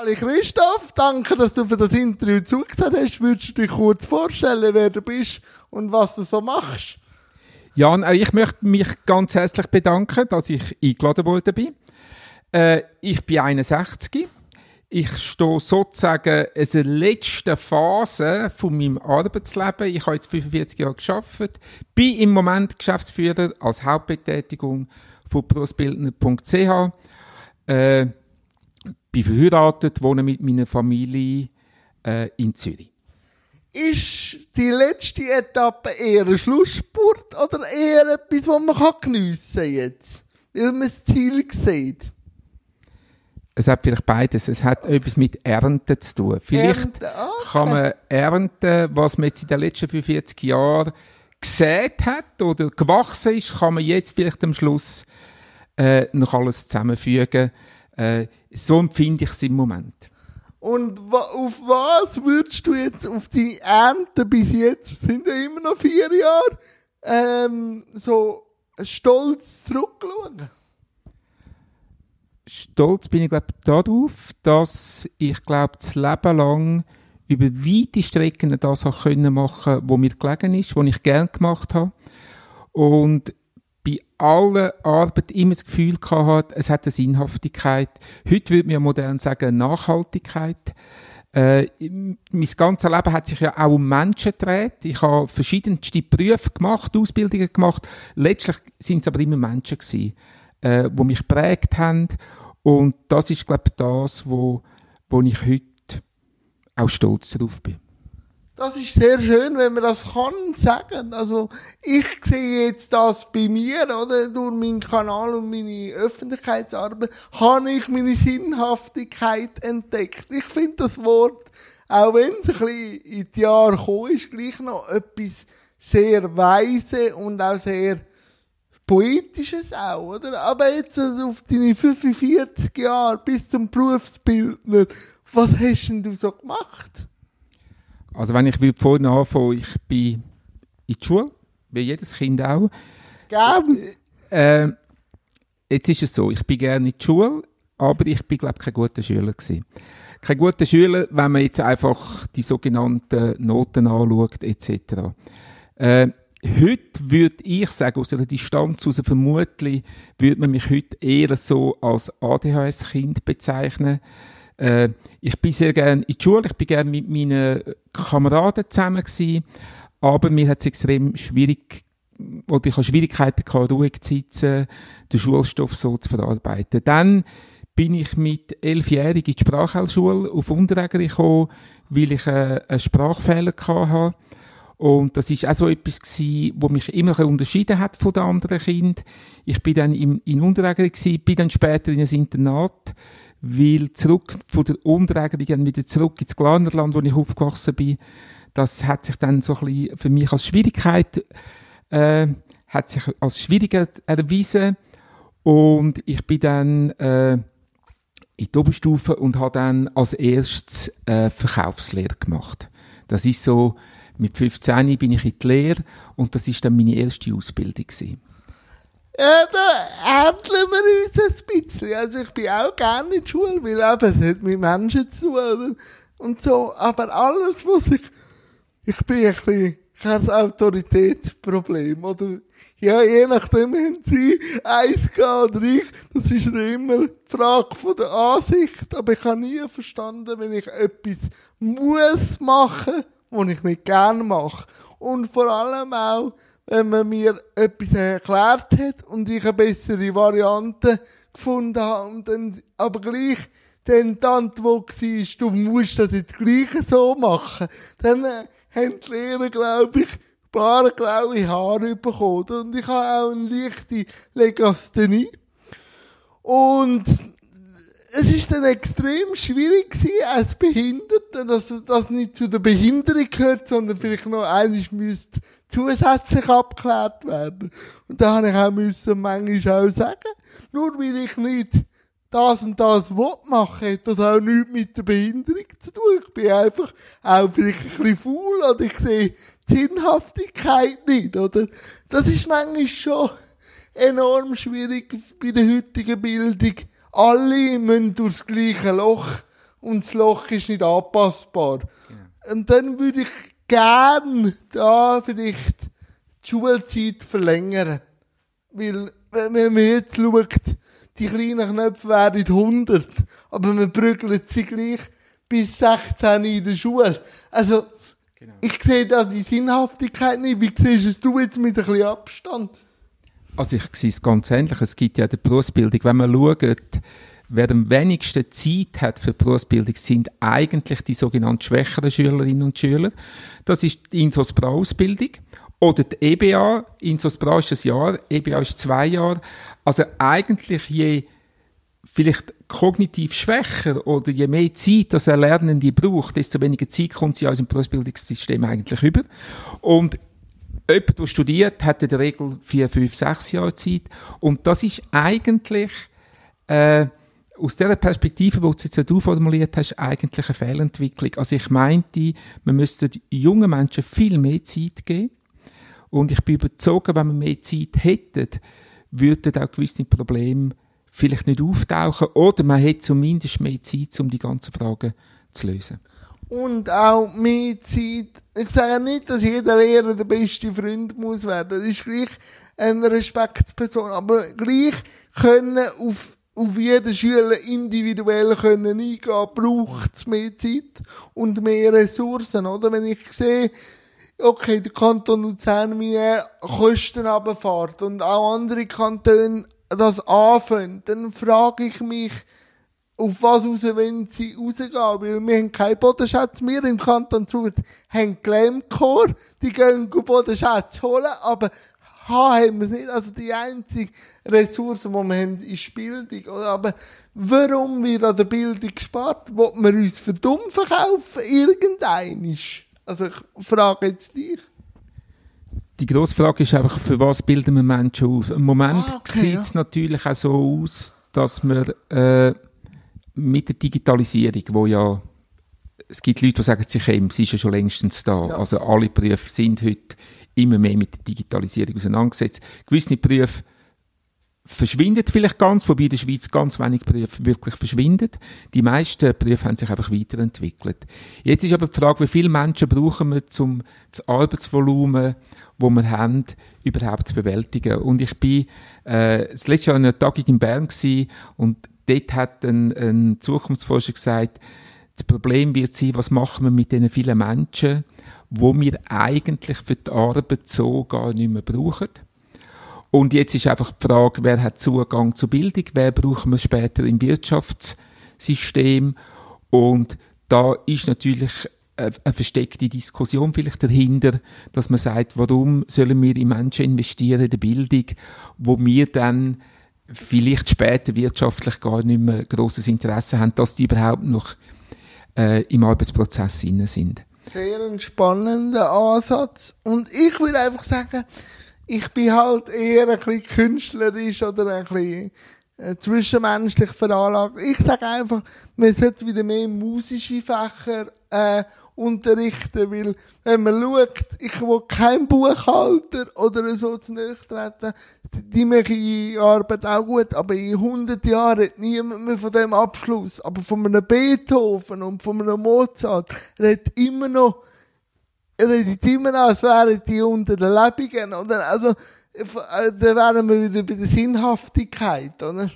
Hallo Christoph, danke, dass du für das Interview zugesagt hast. Würdest du dich kurz vorstellen, wer du bist und was du so machst? Jan, äh, ich möchte mich ganz herzlich bedanken, dass ich eingeladen worden bin. Äh, ich bin 61. Ich stehe sozusagen in der letzten Phase von meinem Arbeitsleben. Ich habe jetzt 45 Jahre geschafft, bin im Moment Geschäftsführer als Hauptbetätigung von berufsbildner.ch. Äh, bin verheiratet, wohne mit meiner Familie äh, in Zürich. Ist die letzte Etappe eher ein Schlussspurt oder eher etwas, was man kann geniessen kann jetzt? Weil man das Ziel sieht. Es hat vielleicht beides. Es hat etwas mit Ernten zu tun. Vielleicht Ernten, okay. kann man ernten, was man jetzt in den letzten 45 Jahren gesät hat oder gewachsen ist, kann man jetzt vielleicht am Schluss äh, noch alles zusammenfügen. Äh, so empfinde ich es im Moment. Und auf was würdest du jetzt auf die Ernte bis jetzt, sind ja immer noch vier Jahre, ähm, so stolz zurückschauen? Stolz bin ich glaube darauf, dass ich glaube das Leben lang über weite Strecken das auch können machen, wo mir gelegen ist, wo ich gern gemacht habe und bei aller Arbeit immer das Gefühl gehabt, es hat eine Sinnhaftigkeit. Heute würde man modern sagen Nachhaltigkeit. Äh, mein ganzes Leben hat sich ja auch um Menschen gedreht. Ich habe verschiedenste Berufe gemacht, Ausbildungen gemacht. Letztlich sind es aber immer Menschen gewesen, äh, die mich geprägt haben. Und das ist, glaube ich, das, wo, wo ich heute auch stolz darauf bin. Das ist sehr schön, wenn man das kann sagen. Also, ich sehe jetzt das bei mir, oder? Durch meinen Kanal und meine Öffentlichkeitsarbeit habe ich meine Sinnhaftigkeit entdeckt. Ich finde das Wort, auch wenn es ein bisschen in die Jahre gekommen ist, gleich noch etwas sehr weise und auch sehr Poetisches auch, oder? Aber jetzt also auf deine 45 Jahre bis zum Berufsbildner, was hast denn du so gemacht? Also wenn ich vorne anfangen, ich bin in die Schule, wie jedes Kind auch. Gern. Äh, jetzt ist es so, ich bin gerne in die Schule, aber ich bin, glaube ich, kein guter Schüler gewesen. Kein guter Schüler, wenn man jetzt einfach die sogenannten Noten anschaut, etc. Äh, heute würde ich sagen, aus einer Distanz heraus vermutlich, würde man mich heute eher so als ADHS-Kind bezeichnen. Äh, ich bin sehr gerne in die Schule, ich bin gerne mit meinen Kameraden zusammen gewesen, aber mir hat es extrem schwierig oder ich habe Schwierigkeiten gehabt, ruhig zu sitzen, den Schulstoff so zu verarbeiten. Dann bin ich mit elfjährig in die Sprachheilschule auf Unterreger gekommen, weil ich äh, einen Sprachfehler hatte. Und das ist auch so etwas gewesen, wo mich immer ein unterschieden hat von den anderen Kindern. Ich bin dann im, in Unterreger gewesen, bin dann später in ein Internat, weil zurück von der Unterregerung wieder zurück ins Glanerland, wo ich aufgewachsen bin, das hat sich dann so ein bisschen für mich als Schwierigkeit äh, hat sich als schwieriger erwiesen und ich bin dann äh, in die Oberstufe und habe dann als erstes äh, Verkaufslehre gemacht. Das ist so, mit 15 bin ich in die Lehre und das ist dann meine erste Ausbildung gewesen. Ja, da ähneln wir uns ein bisschen. Also ich bin auch gerne in der Schule, weil eben, es hat mit Menschen zu tun und so. Aber alles, was ich, ich bin ein bisschen kein Autoritätsproblem, oder? Ja, je nachdem, wenn sie eins oder ich, das ist immer die Frage von der Ansicht. Aber ich habe nie verstanden, wenn ich etwas muss machen, was ich nicht gerne mache. Und vor allem auch, wenn man mir etwas erklärt hat und ich eine bessere Variante gefunden habe und dann aber gleich dann die Antwort war, du musst das jetzt gleich so machen, dann äh, haben die Lehrer, glaube ich, ein paar graue Haare bekommen. Und ich habe auch eine leichte Legasthenie. Und es ist dann extrem schwierig gewesen, als Behinderter, dass das nicht zu der Behinderung gehört, sondern vielleicht noch eines müsste zusätzlich abgeklärt werden. Und da habe ich auch müssen manchmal auch sagen, nur weil ich nicht das und das will machen, hat das auch nichts mit der Behinderung zu tun. Ich bin einfach auch vielleicht ein bisschen faul oder ich sehe die Sinnhaftigkeit nicht, oder? Das ist manchmal schon enorm schwierig bei der heutigen Bildung. Alle müssen durchs gleiche Loch und das Loch ist nicht anpassbar. Und dann würde ich gern da vielleicht die Schulzeit verlängern. Weil, wenn man jetzt schaut, die kleinen Knöpfe wären 100, aber man prügelt sie gleich bis 16 in der Schule. Also, ich sehe da die Sinnhaftigkeit nicht. Wie siehst es du jetzt mit ein bisschen Abstand? Also ich sehe es ganz ähnlich. Es gibt ja die Berufsbildung. Wenn man schaut, wer am wenigsten Zeit hat für Berufsbildung, sind eigentlich die sogenannten schwächeren Schülerinnen und Schüler. Das ist die Insos-Ausbildung. Oder die EBA. Insos-Bra ist ein Jahr, EBA ist zwei Jahre. Also eigentlich je vielleicht kognitiv schwächer oder je mehr Zeit das ein Lernende braucht, desto weniger Zeit kommt sie aus dem Berufsbildungssystem eigentlich über. Und jemand, der studiert, hat in der Regel vier, fünf, sechs Jahre Zeit. Und das ist eigentlich, äh, aus der Perspektive, die du jetzt du formuliert hast, eigentlich eine Fehlentwicklung. Also ich meinte, man müsste jungen Menschen viel mehr Zeit geben. Und ich bin überzeugt, wenn wir mehr Zeit hätten, würden auch gewisse Probleme vielleicht nicht auftauchen oder man hätte zumindest mehr Zeit, um die ganzen Fragen zu lösen. Und auch mehr Zeit. Ich sage nicht, dass jeder Lehrer der beste Freund muss werden. Das ist gleich eine Respektsperson. Aber gleich können auf, auf jeden Schüler individuell können eingehen, braucht es mehr Zeit und mehr Ressourcen, oder? Wenn ich sehe, okay, der Kanton Luzern meine Kosten runterfährt und auch andere Kantone das anfangen, dann frage ich mich, auf was raus, wenn sie rausgehen. Weil wir haben keinen Bodenschatz. Wir im Kanton Zug haben Glämchor, die gehen Bodenschatz holen, aber haben wir nicht. Also die einzige Ressource, die wir haben, ist Bildung. Aber warum wird an der Bildung gespart? Wollen wir uns für dumm verkaufen? Irgendeinisch. Also ich frage jetzt dich. Die grosse Frage ist einfach, für was bilden wir Menschen aus? Im Moment Ah, okay, sieht es natürlich auch so aus, dass wir äh, mit der Digitalisierung, wo ja es gibt Leute, die sagen, sie kämen, sie ist ja schon längstens da. Ja. Also alle Berufe sind heute immer mehr mit der Digitalisierung auseinandergesetzt. Gewisse Berufe verschwinden vielleicht ganz, wobei in der Schweiz ganz wenig Berufe wirklich verschwinden. Die meisten Berufe haben sich einfach weiterentwickelt. Jetzt ist aber die Frage, wie viele Menschen brauchen wir, um das Arbeitsvolumen, wo wir haben, überhaupt zu bewältigen. Und ich bin äh, das letzte Jahr in einer Tagung in Bern gewesen, und dort hat ein, ein Zukunftsforscher gesagt, das Problem wird sein, was machen wir mit diesen vielen Menschen, wo wir eigentlich für die Arbeit so gar nicht mehr brauchen. Und jetzt ist einfach die Frage, wer hat Zugang zur Bildung, wer brauchen wir später im Wirtschaftssystem. Und da ist natürlich eine versteckte Diskussion vielleicht dahinter, dass man sagt, warum sollen wir in Menschen investieren, in die Bildung, wo wir dann vielleicht später wirtschaftlich gar nicht mehr grosses Interesse haben, dass die überhaupt noch äh, im Arbeitsprozess inne sind. Sehr ein spannender Ansatz. Und ich würde einfach sagen, ich bin halt eher ein bisschen künstlerisch oder ein bisschen äh, zwischenmenschlich veranlagt. Ich sage einfach, man sollte wieder mehr musische Fächer äh, unterrichten, weil wenn man schaut, ich will kein Buchhalter oder so zu treten, die machen ihre Arbeit auch gut, aber in 100 Jahren hat niemand mehr von dem Abschluss. Aber von einem Beethoven und von einem Mozart redet immer noch redet immer noch, als wären die unter den Lebenden, oder? Also, äh, da wären wir wieder bei der Sinnhaftigkeit, oder?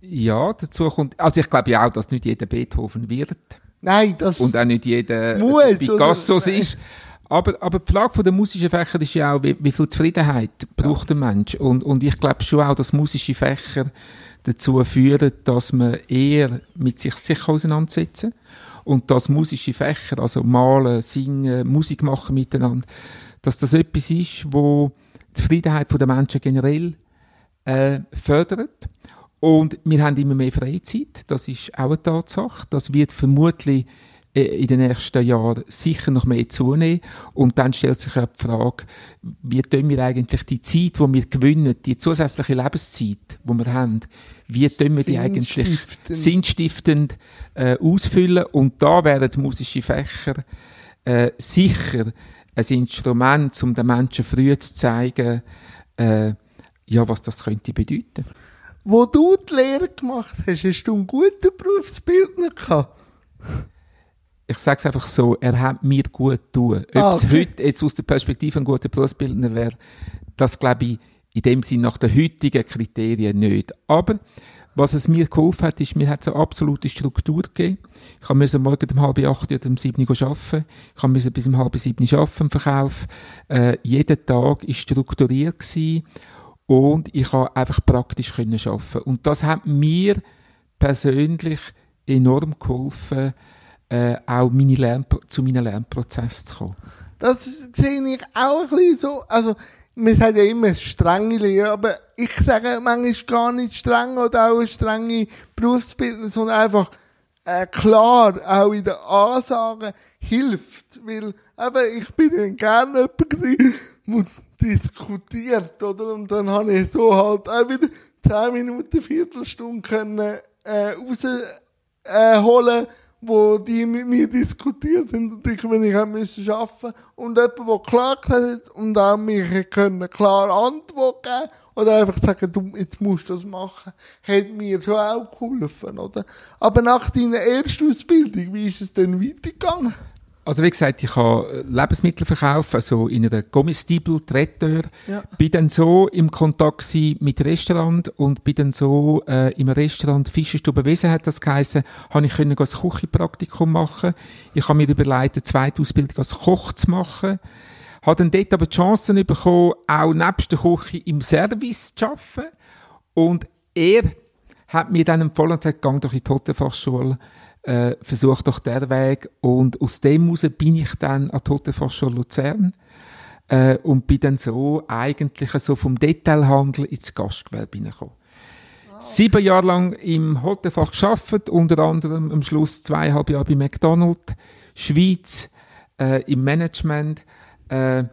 Ja, dazu kommt, also ich glaube ja auch, dass nicht jeder Beethoven wird Nein, das, und auch nicht jeder Muss, Picasso oder? ist. Aber, aber die Frage von der musischen Fächer ist ja auch, wie, wie viel Zufriedenheit braucht der Mensch? Und, und ich glaube schon auch, dass musische Fächer dazu führen, dass man eher mit sich, sich auseinandersetzen und dass musische Fächer, also malen, singen, Musik machen miteinander, dass das etwas ist, wo die Zufriedenheit der Menschen generell äh, fördert. Und wir haben immer mehr Freizeit, das ist auch eine Tatsache. Das wird vermutlich äh, in den nächsten Jahren sicher noch mehr zunehmen. Und dann stellt sich auch die Frage, wie tun wir eigentlich die Zeit, die wir gewinnen, die zusätzliche Lebenszeit, die wir haben, wie tun wir die eigentlich Sinnstiftend. äh, ausfüllen? Und da wären musische Fächer äh, sicher ein Instrument, um den Menschen früh zu zeigen, äh, ja, was das könnte bedeuten. Wo du die Lehre gemacht hast, hast du einen guten Berufsbildner gehabt? ich sage es einfach so, er hat mir gut tun. Ob Ah, es okay. heute jetzt aus der Perspektive ein guter Berufsbildner wäre, das glaube ich in dem Sinn nach den heutigen Kriterien nicht. Aber was es mir geholfen hat, ist, mir hat es eine absolute Struktur gegeben. Ich musste morgen um halb acht oder um sieben Uhr arbeiten. Ich musste bis um halb sieben arbeiten im Verkauf. Äh, jeder Tag war strukturiert gewesen und ich konnte einfach praktisch können arbeiten. Und das hat mir persönlich enorm geholfen, äh, auch meine Lern zu meinem Lernprozess zu kommen. Das sehe ich auch ein bisschen so. Also, man sagt ja immer strenge Lehre, aber ich sage manchmal gar nicht streng oder auch eine strenge Berufsbildung, sondern einfach äh, klar, auch in den Ansagen hilft. Weil, eben, ich bin gerne jemand gewesen, der diskutiert, oder? Und dann habe ich so halt auch wieder 10 Minuten, Viertelstunde können, äh, raus, äh, wo die mit mir diskutiert haben und ich, wenn ich arbeiten und jemand, der klar gesagt hat und auch mich können klar Antwort geben oder einfach sagen, du, jetzt musst du das machen, hat mir schon auch geholfen, oder? Aber nach deiner Erstausbildung, wie ist es denn weitergegangen? Also wie gesagt, ich habe Lebensmittel verkauft, also in einer Comestible Traiteur. Ja. Bin dann so im Kontakt mit Restaurant und bin dann so äh, im Restaurant Fischerstube Wesen hat das geheißen, habe ich können das Küchenpraktikum machen. Ich habe mir überlegt, eine zweite Ausbildung als Koch zu machen. Habe dann dort aber die Chancen bekommen, auch nebst der Küche im Service zu arbeiten. Und er hat mir dann empfohlen und gesagt, gang doch in die Hotelfachschule, äh, versuch doch der Weg. Und aus dem heraus bin ich dann an Hotelfachschule Luzern äh, und bin dann so eigentlich so vom Detailhandel ins Gastgewerbe hineingekommen. Sieben Jahre lang im Hotelfach geschafft, unter anderem am Schluss zweieinhalb Jahre bei McDonald's, Schweiz, äh, im Management äh,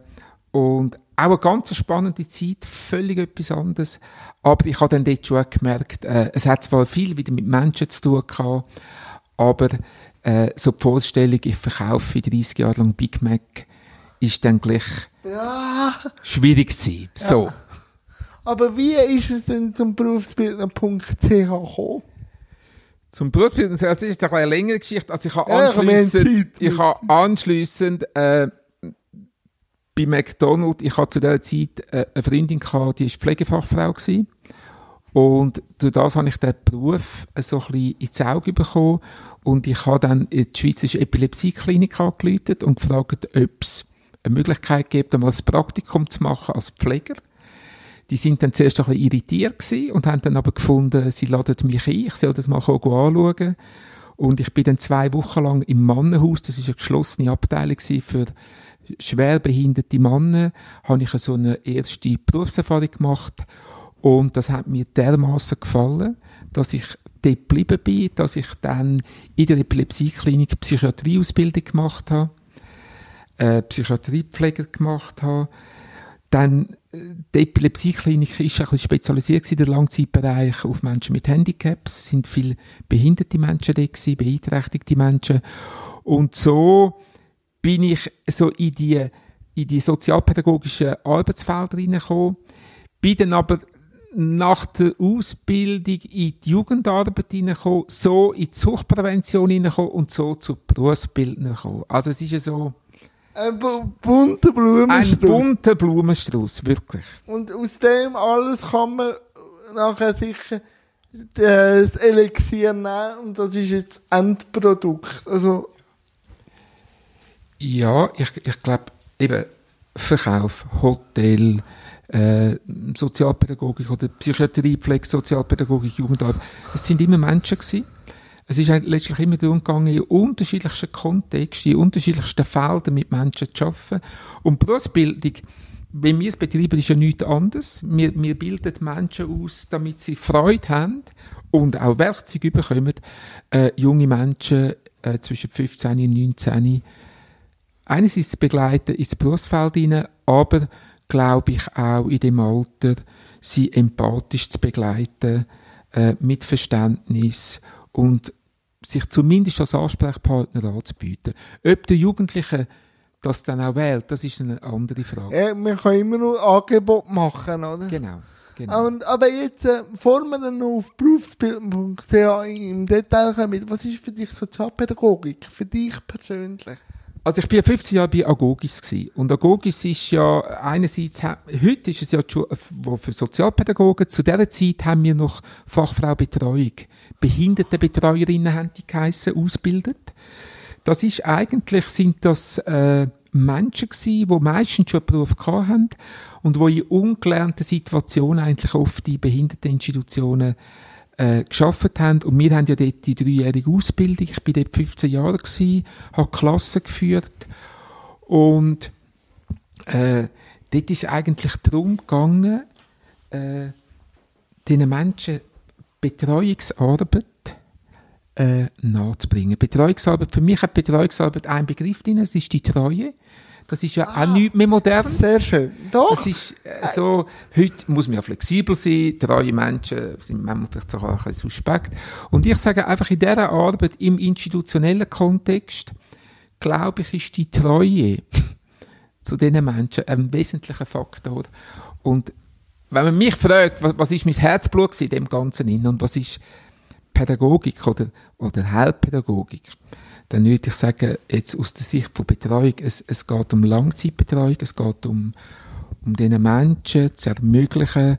und auch eine ganz spannende Zeit, völlig etwas anderes. Aber ich habe dann dort schon gemerkt, äh, es hat zwar viel wieder mit Menschen zu tun gehabt, aber äh, so die Vorstellung, ich verkaufe 30 Jahre lang Big Mac, ist dann gleich Ja, schwierig gewesen. So. aber wie ist es denn zum Berufsbildner.ch gekommen? Zum Berufsbild, also das ist eine längere Geschichte. Also ich habe Ja, anschliessend, Zeit. ich habe anschliessend äh, bei McDonald's, ich hatte zu dieser Zeit äh, eine Freundin gehabt, die ist Pflegefachfrau gewesen. Und durch das habe ich den Beruf so ein bisschen ins Auge bekommen. Und ich habe dann in die Schweizerische Epilepsieklinik angerufen und gefragt, ob es eine Möglichkeit gibt, einmal ein Praktikum zu machen als Pfleger. Die sind dann zuerst ein bisschen irritiert gewesen und haben dann aber gefunden, sie laden mich ein, ich soll das mal anschauen. Und ich bin dann zwei Wochen lang im Mannenhaus, das ist eine geschlossene Abteilung für schwerbehinderte Männer, habe ich so eine erste Berufserfahrung gemacht und das hat mir dermaßen gefallen, dass ich dort geblieben bin, dass ich dann in der Epilepsieklinik Psychiatrieausbildung gemacht habe, äh, Psychiatriepfleger gemacht habe, dann äh, die Epilepsieklinik ist ein bisschen spezialisiert gewesen, der Langzeitbereich auf Menschen mit Handicaps. Es sind viele behinderte Menschen da gewesen, beeinträchtigte Menschen. Und so bin ich so in die, in die sozialpädagogischen Arbeitsfelder reingekommen, bin dann aber nach der Ausbildung in die Jugendarbeit hineingekommen, so in die Suchtprävention hineingekommen und so zu Berufsbildner gekommen. Also es ist ja so Ein bu- bunter ein Blumenstrauß. bunter Blumenstrauß, wirklich. Und aus dem alles kann man nachher sicher das Elixier nehmen und das ist jetzt das Endprodukt. Also, Ja, ich, ich glaube, eben Verkauf, Hotel, äh, Sozialpädagogik oder Psychiatrie, Pflege, Sozialpädagogik, Jugendarbeit. Es sind immer Menschen gewesen. Es ist letztlich immer darum gegangen, in unterschiedlichsten Kontexten, in unterschiedlichsten Feldern mit Menschen zu arbeiten. Und Berufsbildung, wenn wir es betreiben, ist ja nichts anderes. Wir, wir bilden Menschen aus, damit sie Freude haben und auch Werkzeuge bekommen, äh, junge Menschen äh, zwischen 15 und 19 einerseits begleiten ins Berufsfeld hinein, aber glaube ich auch in dem Alter, sie empathisch zu begleiten, äh, mit Verständnis und sich zumindest als Ansprechpartner anzubieten. Ob der Jugendliche das dann auch wählt, das ist eine andere Frage. ja, man kann immer nur Angebot machen, oder? Genau, Genau. Und, aber jetzt, äh, wir dann noch auf Berufsbildung.ch im Detail kommen, was ist für dich Sozialpädagogik? Für dich persönlich? Also ich ja 15 Jahre bei Agogis gewesen. Und Agogis ist ja einerseits, heute ist es ja Schule wo für Sozialpädagogen, zu dieser Zeit haben wir noch Fachfrau Betreuung. Behindertenbetreuerinnen haben die geheissen, ausgebildet. Das ist eigentlich, sind das äh, Menschen gewesen, die meistens schon einen Beruf haben und die in ungelernten Situationen eigentlich oft die Behinderteninstitutionen äh, geschafft haben. Und wir haben ja dort die dreijährige Ausbildung. Ich bin dort 15 Jahre gewesen, habe Klassen geführt und äh, dort ist eigentlich darum gegangen, äh, diesen Menschen Betreuungsarbeit äh, nahezubringen. Betreuungsarbeit, für mich hat Betreuungsarbeit einen Begriff drin, es ist die Treue. Das ist ja auch nichts mehr Modernes. Sehr schön. Doch. Das ist äh, so, heute muss man ja flexibel sein, treue Menschen sind manchmal vielleicht sogar ein suspekt. Und ich sage einfach, in dieser Arbeit, im institutionellen Kontext, glaube ich, ist die Treue zu diesen Menschen ein wesentlicher Faktor. Und wenn man mich fragt, was, was ist mein Herzblut in dem Ganzen und was ist Pädagogik oder, oder Heilpädagogik, dann würde ich sagen, jetzt aus der Sicht von Betreuung, es, es geht um Langzeitbetreuung, es geht um, um diesen Menschen zu ermöglichen.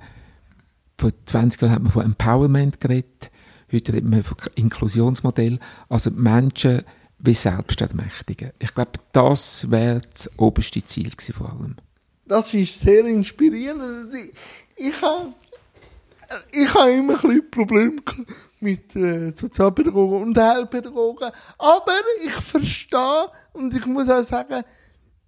Vor 20 Jahren hat man von Empowerment geredet, heute redet man von Inklusionsmodell, also die Menschen wie selbst ermächtigen. Ich glaube, das wäre das oberste Ziel gewesen vor allem. Das ist sehr inspirierend. Ich habe ich habe immer ein bisschen Probleme mit äh, Sozialpädagogen und Heilpädagogen. Aber ich verstehe und ich muss auch sagen,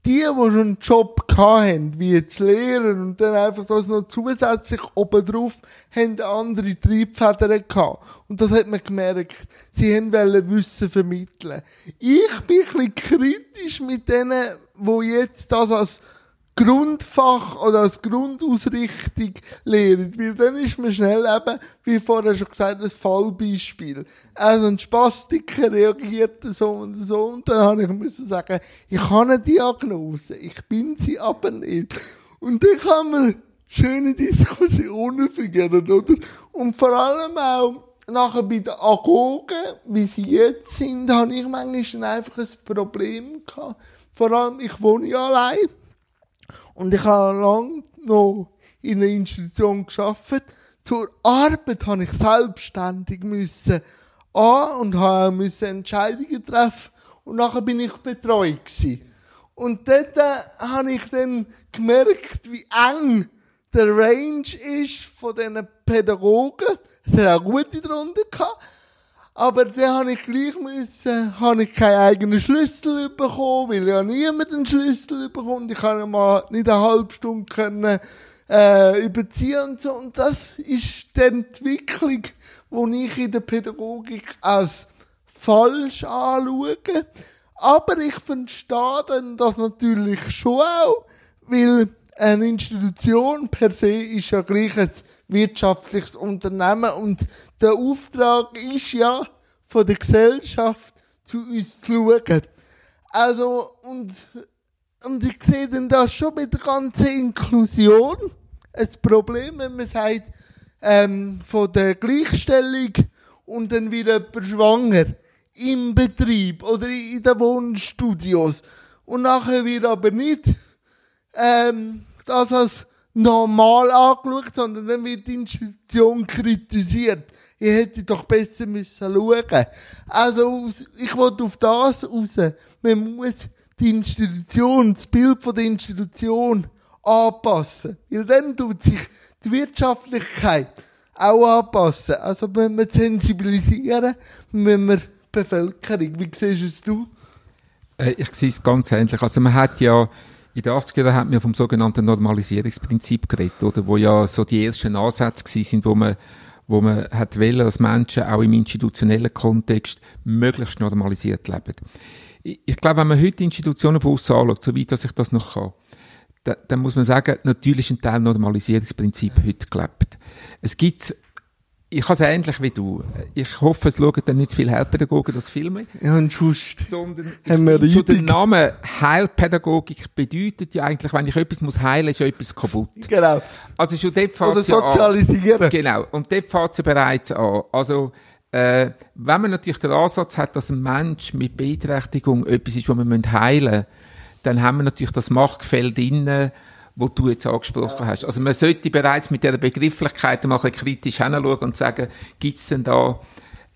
die, die schon einen Job hatten, wie jetzt Lehren und dann einfach das noch zusätzlich obendrauf, haben andere Triebfedern gehabt. Und das hat man gemerkt. Sie wollen Wissen vermitteln. Ich bin ein bisschen kritisch mit denen, die jetzt das als Grundfach oder als Grundausrichtung lehren. Weil dann ist man schnell eben, wie vorher schon gesagt, ein Fallbeispiel. Also ein Spastiker reagiert so und so und dann habe ich müssen sagen, ich habe eine Diagnose, ich bin sie aber nicht. Und dann kann man schöne Diskussionen führen, oder? Und vor allem auch nachher bei den Agogen, wie sie jetzt sind, habe ich manchmal einfach ein Problem gehabt. Vor allem, ich wohne ja allein. Und ich habe lange noch in einer Institution geschafft. Zur Arbeit habe ich selbstständig müssen an und habe Entscheidungen treffen. Und nachher bin ich betreut. Und dort äh, habe ich dann gemerkt, wie eng der Range ist von diesen Pädagogen. Es hat auch gute drunter gehabt. Aber dann habe ich gleich müssen, habe ich keinen eigenen Schlüssel bekommen, weil ja niemand einen Schlüssel bekommt. Ich kann mal nicht eine halbe Stunde können, äh, überziehen und so. Und das ist die Entwicklung, die ich in der Pädagogik als falsch anschaue. Aber ich verstehe dann das natürlich schon auch, weil eine Institution per se ist ja gleich ein wirtschaftliches Unternehmen und der Auftrag ist ja von der Gesellschaft zu uns zu schauen. Also, und, und ich sehe dann das schon mit der ganzen Inklusion ein Problem, wenn man sagt, ähm, von der Gleichstellung und dann wieder jemand schwanger im Betrieb oder in den Wohnstudios und nachher wird aber nicht ähm, das als normal angeschaut, sondern dann wird die Institution kritisiert. Ich hätte doch besser müssen schauen. Also, ich wollte auf das raus. Man muss die Institution, das Bild von der Institution anpassen. Weil dann tut sich die Wirtschaftlichkeit auch anpassen. Also, wenn wir sensibilisieren, wenn wir die Bevölkerung. Wie siehst es du? Äh, ich sehe es ganz ähnlich. Also man hat ja in den 80er Jahren hat man vom sogenannten Normalisierungsprinzip geredet, oder, wo ja so die ersten Ansätze gewesen sind, wo man wo man hat wollen, dass Menschen auch im institutionellen Kontext möglichst normalisiert leben. Ich, glaube, wenn man heute Institutionen von außen anschaut, soweit dass ich das noch kann, da, dann muss man sagen, natürlich ist ein Teil Normalisierungsprinzip heute gelebt. Es gibt ich habe es ähnlich wie du. Ich hoffe, es schauen dann nicht zu viele Heilpädagogen das Filmen. Ja, und sonst Sondern wir schon der. Name Heilpädagogik bedeutet ja eigentlich, wenn ich etwas muss heilen, ist ja etwas kaputt. Genau. Also schon dort Oder fängt's ja an. sozialisieren. Genau, und dort fängt es ja bereits an. Also, äh, wenn man natürlich den Ansatz hat, dass ein Mensch mit Beeinträchtigung etwas ist, was man heilen müssen, dann haben wir natürlich das Machtgefälle drin, wo du jetzt angesprochen hast. Also man sollte bereits mit dieser Begrifflichkeit mal ein kritisch hinschauen und sagen, gibt es denn da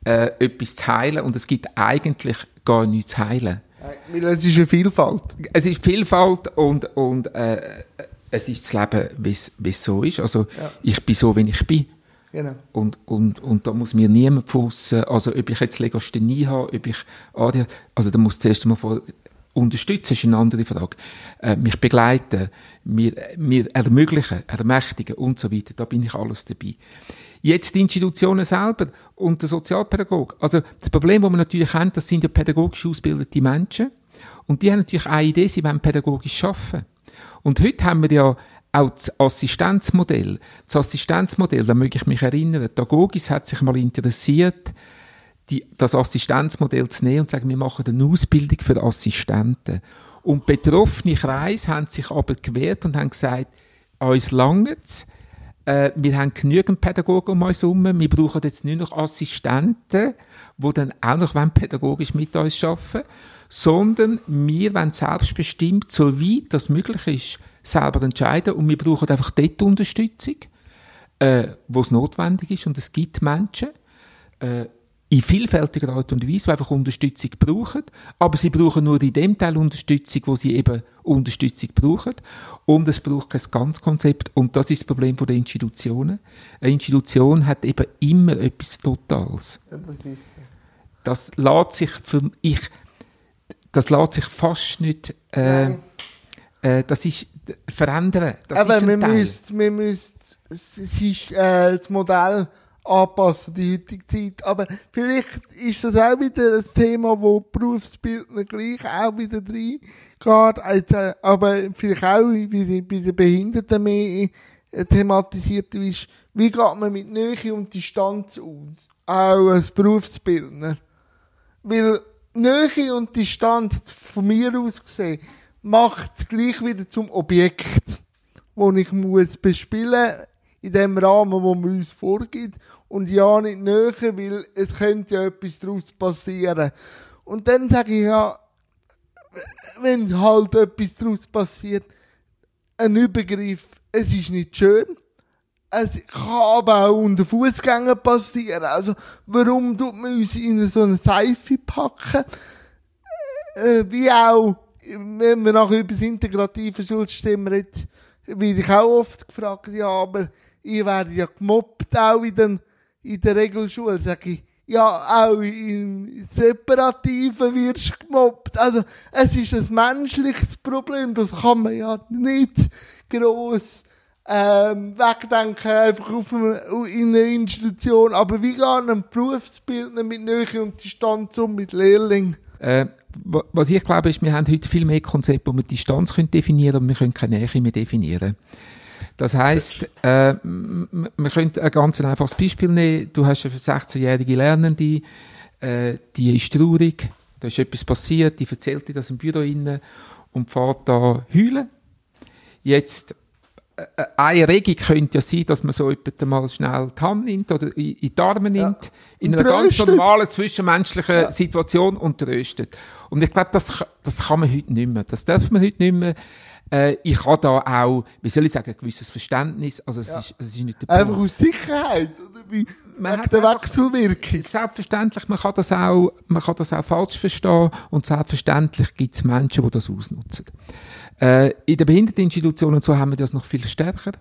äh, etwas zu heilen? Und es gibt eigentlich gar nichts zu heilen. Weil es ist eine Vielfalt. Es ist Vielfalt und, und äh, es ist das Leben, wie es so ist. Also Ja. ich bin so, wie ich bin. Genau. Und, und, und da muss mir niemand fussen, also ob ich jetzt Legasthenie habe, ob ich ADHD, also da muss zuerst einmal vor, unterstützen, ist eine andere Frage. Äh, mich begleiten, mir, mir ermöglichen, ermächtigen und so weiter, da bin ich alles dabei. Jetzt die Institutionen selber und der Sozialpädagog. Also das Problem, das wir natürlich haben, das sind ja pädagogisch ausgebildete Menschen und die haben natürlich eine Idee, sie wollen pädagogisch arbeiten. Und heute haben wir ja auch das Assistenzmodell. Das Assistenzmodell, da möge ich mich erinnern, die Agogis hat sich mal interessiert, die, das Assistenzmodell zu nehmen und zu sagen, wir machen eine Ausbildung für Assistenten. Und betroffene Kreise haben sich aber gewehrt und haben gesagt, uns langt's, äh, wir haben genügend Pädagogen um uns herum, wir brauchen jetzt nur noch Assistenten, die dann auch noch pädagogisch mit uns arbeiten sondern wir wollen selbstbestimmt, soweit das möglich ist, selber entscheiden. Und wir brauchen einfach dort Unterstützung, äh, wo es notwendig ist. Und es gibt Menschen, äh, in vielfältiger Art und Weise, die einfach Unterstützung brauchen, aber sie brauchen nur in dem Teil Unterstützung, wo sie eben Unterstützung brauchen und es braucht kein Ganzkonzept und das ist das Problem der Institutionen. Eine Institution hat eben immer etwas Totales. Das ist. Das lässt sich für ich, das lässt sich fast nicht, äh, äh, das ist verändern. Das Aber ist müssen, wir müssen, es es ist äh, das Modell anpassen, die heutige Zeit. Aber vielleicht ist das auch wieder ein Thema, wo Berufsbildner gleich auch wieder reingeht. Also, aber vielleicht auch bei den, Behinderten mehr äh, thematisiert ist, wie geht man mit Nähe und Distanz aus? Auch als Berufsbildner. Weil Nähe und Distanz, von mir aus gesehen, macht es gleich wieder zum Objekt, wo ich muss bespielen in dem Rahmen, wo man uns vorgibt. Und ja, nicht näher, weil es könnte ja etwas daraus passieren. Und dann sage ich ja, wenn halt etwas daraus passiert, ein Übergriff, es ist nicht schön. Es kann aber auch unter Fußgängern passieren. Also, warum tut man uns in so eine Seife packen? Äh, wie auch, wenn wir nachher über das integrative Schulsystem reden, werde ich auch oft gefragt, ja, aber ihr werdet ja gemobbt, auch in, den, in der Regelschule. Sag ich, ja, auch im Separativen wirst du gemobbt. Also, es ist ein menschliches Problem, das kann man ja nicht gross ähm, wegdenken, einfach auf eine, in einer Institution. Aber wie geht ein Berufsbildner mit Nähe und Distanz um mit Lehrling? Äh, wa- was ich glaube, ist, wir haben heute viel mehr Konzepte, wo wir Distanz können definieren können, aber wir können keine Nähe mehr definieren. Das heisst, äh, m- m- wir können ein ganz einfaches Beispiel nehmen. Du hast eine 16-jährige Lernende, äh, die ist traurig, da ist etwas passiert, die erzählt dir das im Büro rein und fährt da heulen. Jetzt, eine Regung könnte ja sein, dass man so jemanden mal schnell die Hand nimmt oder in, in die Arme nimmt, in Und einer ganz tröstet. normalen zwischenmenschlichen Situation und tröstet. Und ich glaube, das, das kann man heute nicht mehr. Das darf man heute nicht mehr. Äh, ich habe da auch, wie soll ich sagen, ein gewisses Verständnis. Also es, ist, es ist nicht der Einfach aus Sicherheit, oder wie? Man hat der Wechselwirkung. Selbstverständlich, man kann das auch, man kann das auch falsch verstehen und selbstverständlich gibt es Menschen, die das ausnutzen. Äh, in den Behinderteninstitutionen und so haben wir das noch viel stärker,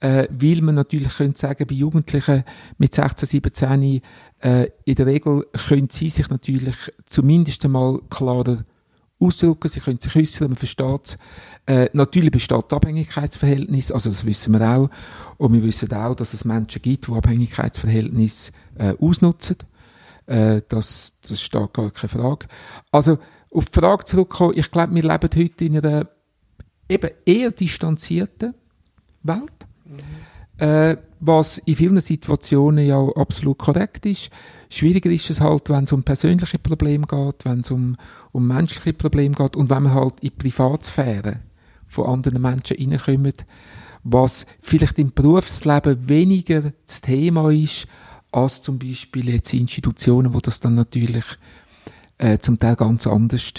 äh, weil man natürlich könnte sagen, bei Jugendlichen mit 16, 17, äh, in der Regel können sie sich natürlich zumindest einmal klarer ausdrücken, sie können sich äußern, man versteht es. Äh, natürlich besteht Abhängigkeitsverhältnis, also das wissen wir auch. Und wir wissen auch, dass es Menschen gibt, die Abhängigkeitsverhältnis äh, ausnutzen. Äh, das, das steht gar keine Frage. Also, auf die Frage zurückkommen, ich glaube, wir leben heute in einer eben eher distanzierten Welt. äh, was in vielen Situationen ja absolut korrekt ist. Schwieriger ist es halt, wenn es um persönliche Probleme geht, wenn es um, um menschliche Probleme geht und wenn man halt in die Privatsphäre von anderen Menschen reinkommt, was vielleicht im Berufsleben weniger das Thema ist, als zum Beispiel jetzt Institutionen, wo das dann natürlich äh, zum Teil ganz anders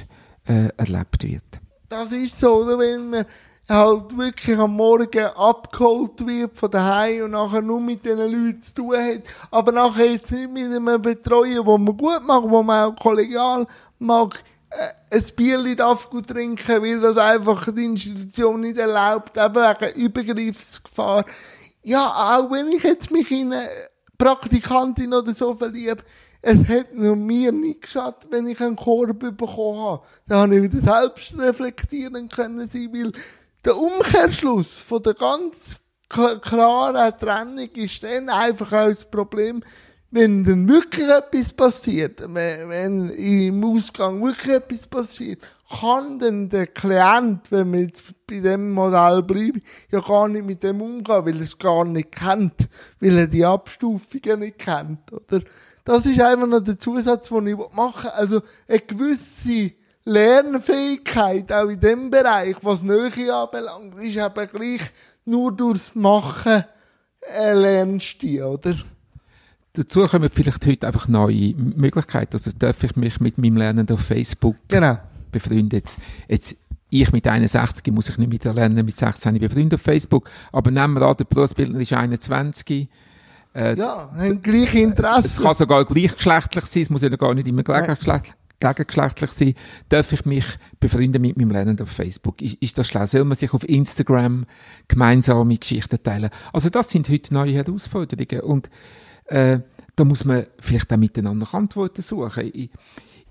äh, erlebt wird. Das ist so, oder? Wenn man halt wirklich am Morgen abgeholt wird von daheim und nachher nur mit diesen Leuten zu tun hat. Aber nachher jetzt nicht mit einem Betreuer, wo man gut macht, wo man auch kollegial mag, äh, ein Bierli darf gut trinken, weil das einfach die Institution nicht erlaubt, eben wegen Übergriffsgefahr. Ja, auch wenn ich jetzt mich in eine Praktikantin oder so verliebe, es hat nur mir nicht geschadet, wenn ich einen Korb bekommen habe. Da habe ich wieder selbst reflektieren können sein, weil der Umkehrschluss von der ganz klaren Trennung ist dann einfach auch das Problem, wenn dann wirklich etwas passiert, wenn, wenn im Ausgang wirklich etwas passiert, kann dann der Klient, wenn wir jetzt bei dem Modell bleiben, ja gar nicht mit dem umgehen, weil er es gar nicht kennt, weil er die Abstufungen nicht kennt, oder? Das ist einfach noch der Zusatz, den ich machen will. Also, eine gewisse Lernfähigkeit, auch in dem Bereich, was Nähe anbelangt, ist eben gleich nur durchs Machen lernst du, oder? Dazu kommen vielleicht heute einfach neue Möglichkeiten. Also darf ich mich mit meinem Lernenden auf Facebook genau. befreunden. Jetzt, jetzt ich mit 61 muss ich nicht mit der Lernen mit 16 befreundet auf Facebook. Aber nehmen wir an, der Berufsbildner ist 21. Äh, ja, haben gleiche Interessen. Es, es, kann sogar gleichgeschlechtlich sein, es muss ja gar nicht immer gleichgeschlechtlich gegengeschlechtlich sein, darf ich mich befreunden mit meinem Lernenden auf Facebook? Ist, ist das schlau? Soll man sich auf Instagram gemeinsame Geschichten teilen? Also das sind heute neue Herausforderungen und äh, da muss man vielleicht auch miteinander Antworten suchen. Ich,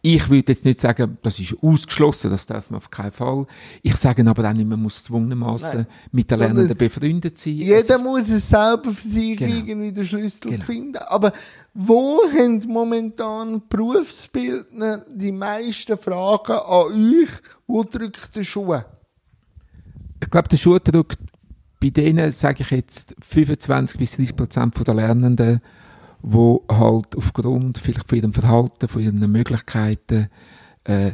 ich würde jetzt nicht sagen, das ist ausgeschlossen, das darf man auf keinen Fall. Ich sage aber auch nicht, man muss zwungenermaßen mit der Lernenden befreundet sein. Jeder es muss es selber für sich genau. irgendwie den Schlüssel genau. finden. Aber wo haben momentan Berufsbildner die meisten Fragen an euch? Wo drückt der Schuh? Ich glaube, der Schuh drückt bei denen, sage ich jetzt, 25 bis 30 Prozent der Lernenden wo halt aufgrund vielleicht von ihrem Verhalten, von ihren Möglichkeiten äh,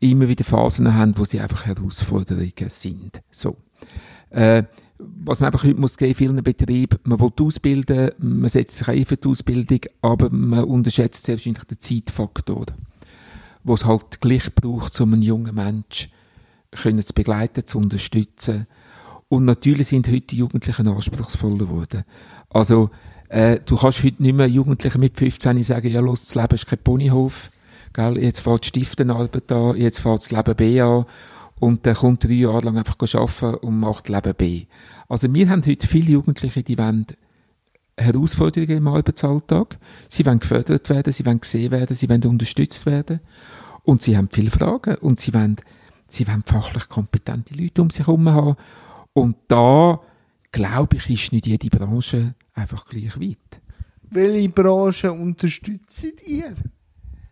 immer wieder Phasen haben, wo sie einfach Herausforderungen sind. So. Äh, was man einfach heute muss geben, vielen Betrieben, man will ausbilden, man setzt sich ein für die Ausbildung, aber man unterschätzt sehr wahrscheinlich den Zeitfaktor, wo es halt gleich braucht, um einen jungen Menschen zu begleiten, zu unterstützen. Und natürlich sind heute die Jugendlichen anspruchsvoller geworden. Also, äh, du kannst heute nicht mehr Jugendlichen mit 15 sagen, ja, los, das Leben ist kein Ponyhof. Gell? Jetzt fährt die Stiftenarbeit an, jetzt fährt das Leben B an. Und dann kommt drei Jahre lang einfach arbeiten und macht Leben B. Also wir haben heute viele Jugendliche, die wollen Herausforderungen im Arbeitsalltag. Sie wollen gefördert werden, sie wollen gesehen werden, sie wollen unterstützt werden. Und sie haben viele Fragen und sie wollen, sie wollen fachlich kompetente Leute um sich herum haben. Und da, glaube ich, ist nicht jede Branche einfach gleich weit. Welche Branche unterstützt ihr?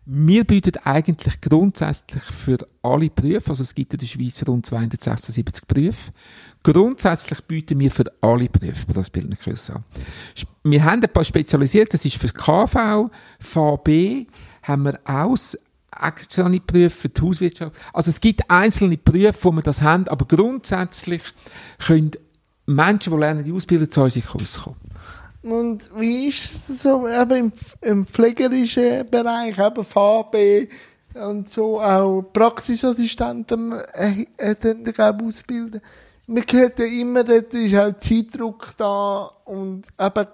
Wir bieten eigentlich grundsätzlich für alle Berufe, also es gibt in der Schweiz rund 276 Berufe, grundsätzlich bieten wir für alle Berufe das Bildnerkurs an. Wir haben ein paar spezialisiert, das ist für KV, VB, haben wir auch externe Berufe für die Hauswirtschaft. Also es gibt einzelne Berufe, wo wir das haben, aber grundsätzlich können Menschen, die lernen, die Ausbildung zu uns rauskommen. Und wie ist es so eben im, im pflegerischen Bereich, eben VB und so auch Praxisassistenten äh, äh, ausbilden? Man hört ja immer, dort ist auch Zeitdruck da und eben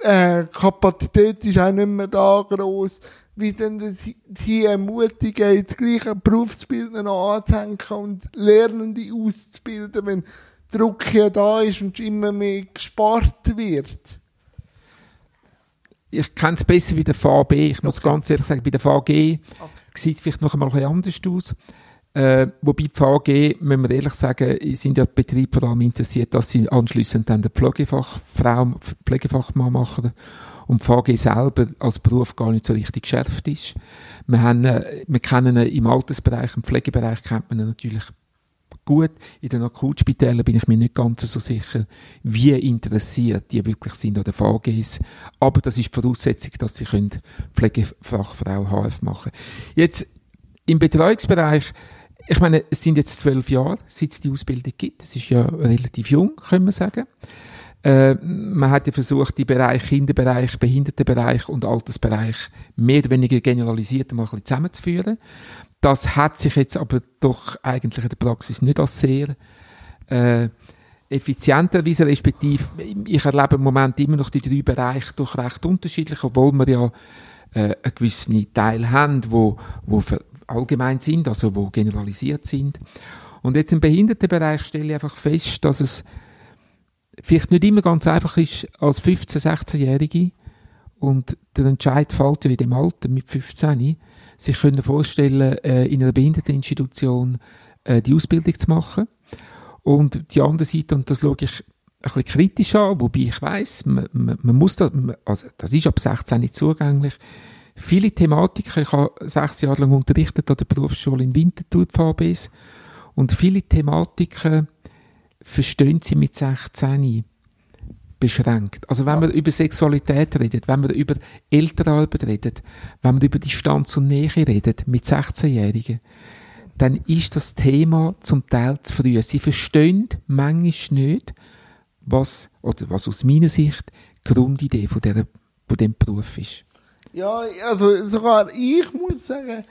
äh, Kapazität ist auch nicht mehr da groß, wie dann die Ermutigung, jetzt gleich einen Berufsbildner anzuhängen und Lernende auszubilden, wenn Druck ja da ist und immer mehr gespart wird ich kenne es besser wie der VB. Ich muss okay. ganz ehrlich sagen, bei der VG okay. sieht es vielleicht noch einmal ein anders aus. Äh, wobei die VG, müssen wir ehrlich sagen, sind ja die Betriebe vor allem interessiert, dass sie anschliessend dann den Pflegefachfrau, Pflegefachmann machen und die VG selber als Beruf gar nicht so richtig geschärft ist. Wir, haben, äh, wir kennen im Altersbereich, im Pflegebereich kennt man natürlich gut. In den Akutspitälern bin ich mir nicht ganz so sicher, wie interessiert die wirklich sind an den VGs. Aber das ist die Voraussetzung, dass sie können Pflegefachfrau HF machen Jetzt im Betreuungsbereich, ich meine, es sind jetzt zwölf Jahre, seit es die Ausbildung gibt. Es ist ja relativ jung, können wir sagen. Äh, man hat ja versucht, die Bereich Kinderbereich, Behindertenbereich und Altersbereich mehr oder weniger generalisiert mal ein bisschen zusammenzuführen. Das hat sich jetzt aber doch eigentlich in der Praxis nicht als sehr äh, effizient erwiesen, respektive ich erlebe im Moment immer noch die drei Bereiche doch recht unterschiedlich, obwohl wir ja äh, einen gewissen Teil haben, wo, wo allgemein sind, also wo generalisiert sind. Und jetzt im Behindertenbereich stelle ich einfach fest, dass es vielleicht nicht immer ganz einfach ist, als 15-, 16-Jährige, und der Entscheid fällt ja in dem Alter mit 15, sich können vorstellen, äh, in einer Behinderteninstitution äh, die Ausbildung zu machen. Und die andere Seite, und das schaue ich ein bisschen kritisch an, wobei ich weiss, man, man, man muss da, also das ist ab 16 nicht zugänglich. Viele Thematiken, ich habe sechs Jahre lang unterrichtet an der Berufsschule in Winterthur, die VBs, und viele Thematiken verstehen sie mit 16 beschränkt. Also wenn ja. man über Sexualität redet, wenn man über Elternarbeit redet, wenn man über Distanz und Nähe redet mit 16-Jährigen, dann ist das Thema zum Teil zu früh. Sie verstehen manchmal nicht, was, oder was aus meiner Sicht die Grundidee von, der, von dem Beruf ist. Ja, also sogar ich muss sagen,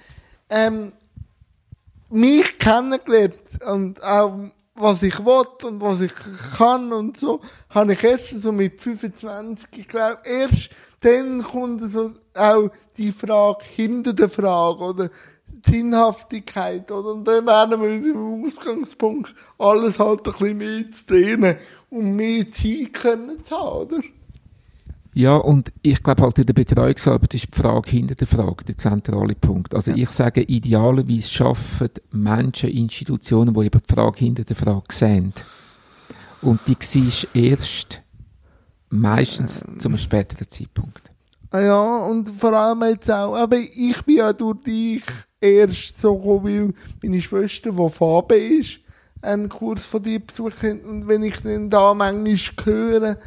ähm, mich kennengelernt und auch was ich will und was ich kann und so, habe ich erst so mit 25, ich glaube, erst dann kommt so auch die Frage hinter der Frage oder die Sinnhaftigkeit, oder? Und dann werden wir im Ausgangspunkt alles halt ein bisschen mehr zu denen, um mehr Zeit können zu haben, oder? Ja, und ich glaube halt in der Betreuungsarbeit ist die Frage hinter der Frage der zentrale Punkt. Also ja. ich sage, idealerweise schaffen Menschen Institutionen, die eben die Frage hinter der Frage sehen. Und die siehst erst meistens ähm. zu einem späteren Zeitpunkt. Ah ja, und vor allem jetzt auch, aber ich bin ja durch dich erst so gekommen, weil meine Schwester, die Fabe ist, einen Kurs von dir besucht hat. Und wenn ich dann da manchmal höre,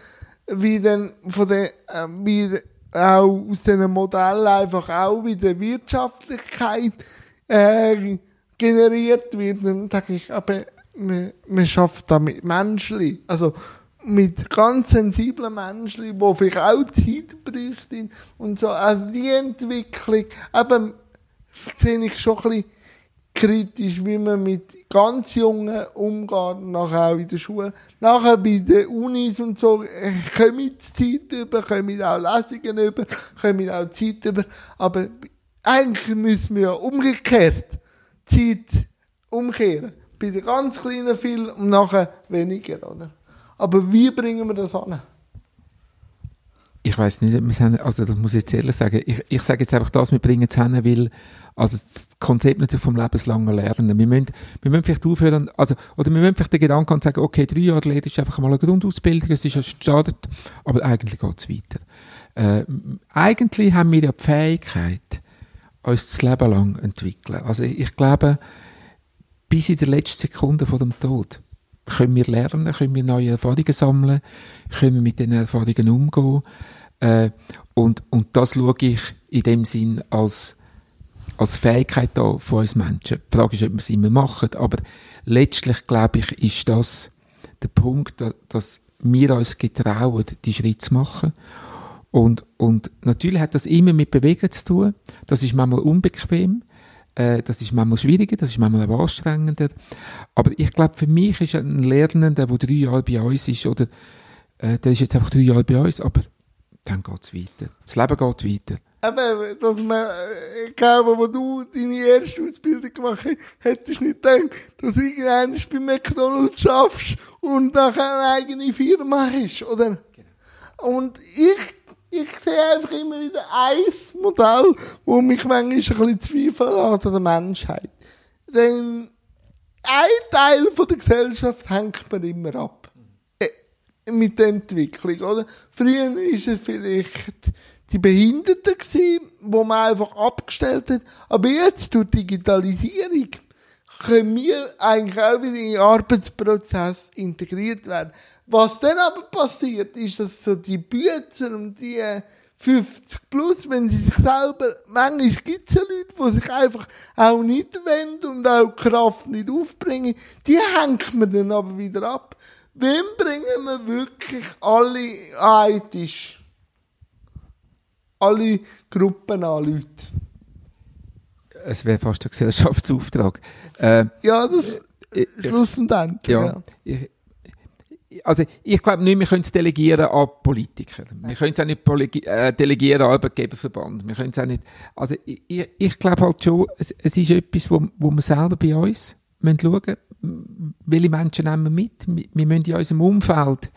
wie dann von der, äh, wie auch aus diesen Modellen einfach auch wieder Wirtschaftlichkeit äh, generiert wird, dann denke ich, aber man, man schafft da mit Menschen, also mit ganz sensiblen Menschen, die vielleicht auch Zeit bräuchten und so. Also die Entwicklung, eben, sehe ich schon ein bisschen kritisch, wie man mit ganz Jungen umgeht, nachher auch in der Schule. Nachher bei den Unis und so, äh, kommen Zeit über, kommen auch Lesungen über, kommen auch Zeit über. Aber eigentlich müssen wir ja umgekehrt Zeit umkehren. Bei den ganz kleinen viel und nachher weniger, oder? Aber wie bringen wir das an? Ich weiß nicht, also das muss ich jetzt ehrlich sagen, ich, ich sage jetzt einfach das, wir bringen es hin, weil also das Konzept natürlich vom lebenslangen Lernen. Wir müssen, wir müssen vielleicht aufhören, also, oder wir müssen vielleicht den Gedanken sagen, okay, drei Jahre Lehre ist einfach mal eine Grundausbildung, es ist ja gestartet, aber eigentlich geht es weiter. Äh, eigentlich haben wir ja die Fähigkeit, uns das Leben lang entwickeln. Also ich glaube, bis in der letzten Sekunde vor dem Tod können wir lernen, können wir neue Erfahrungen sammeln, können wir mit den Erfahrungen umgehen. Äh, und, und das schaue ich in dem Sinn als als Fähigkeit da von uns Menschen. Die Frage ist, ob wir es immer machen, aber letztlich, glaube ich, ist das der Punkt, dass wir uns getrauen, die Schritte zu machen. Und, und natürlich hat das immer mit Bewegen zu tun. Das ist manchmal unbequem. Äh, das ist manchmal schwieriger, das ist manchmal anstrengender. Aber ich glaube, für mich ist ein Lernender, der drei Jahre bei uns ist, oder äh, der ist jetzt einfach drei Jahre bei uns, aber dann geht es weiter. Das Leben geht weiter eben, dass man, äh, glaube, wo du deine erste Ausbildung gemacht hast, hättest du nicht gedacht, dass du irgendwann bei McDonalds schaffst und nachher eine eigene Firma hast, oder? Genau. Und ich, ich sehe einfach immer wieder ein Modell, wo mich manchmal ein bisschen zweifeln lässt an der Menschheit. Denn ein Teil von der Gesellschaft hängt man immer ab. Äh, mit der Entwicklung, oder? Früher ist es vielleicht die Behinderten gewesen, wo man einfach abgestellt hat. Aber jetzt durch Digitalisierung können wir eigentlich auch wieder in den Arbeitsprozess integriert werden. Was dann aber passiert, ist, dass so die Bücher und die 50 plus, wenn sie sich selber, manchmal gibt es ja Leute, die sich einfach auch nicht wenden und auch Kraft nicht aufbringen, die hängt man dann aber wieder ab. Wem bringen wir wirklich alle an einen Tisch? Alle Gruppen an Leute. Es wäre fast ein Gesellschaftsauftrag. Äh, Ja, das ich- schlussendlich. ja. Ja. Ich, also ich glaube nicht, wir können es delegieren an Politiker. Wir können es auch nicht äh, delegieren an Arbeitgeberverband. Wir können es auch nicht. Also ich, ich, ich glaube halt schon, es, es ist etwas, wo, wo wir selber bei uns müssen schauen müssen, welche Menschen nehmen wir mit. Wir wir müssen in unserem Umfeld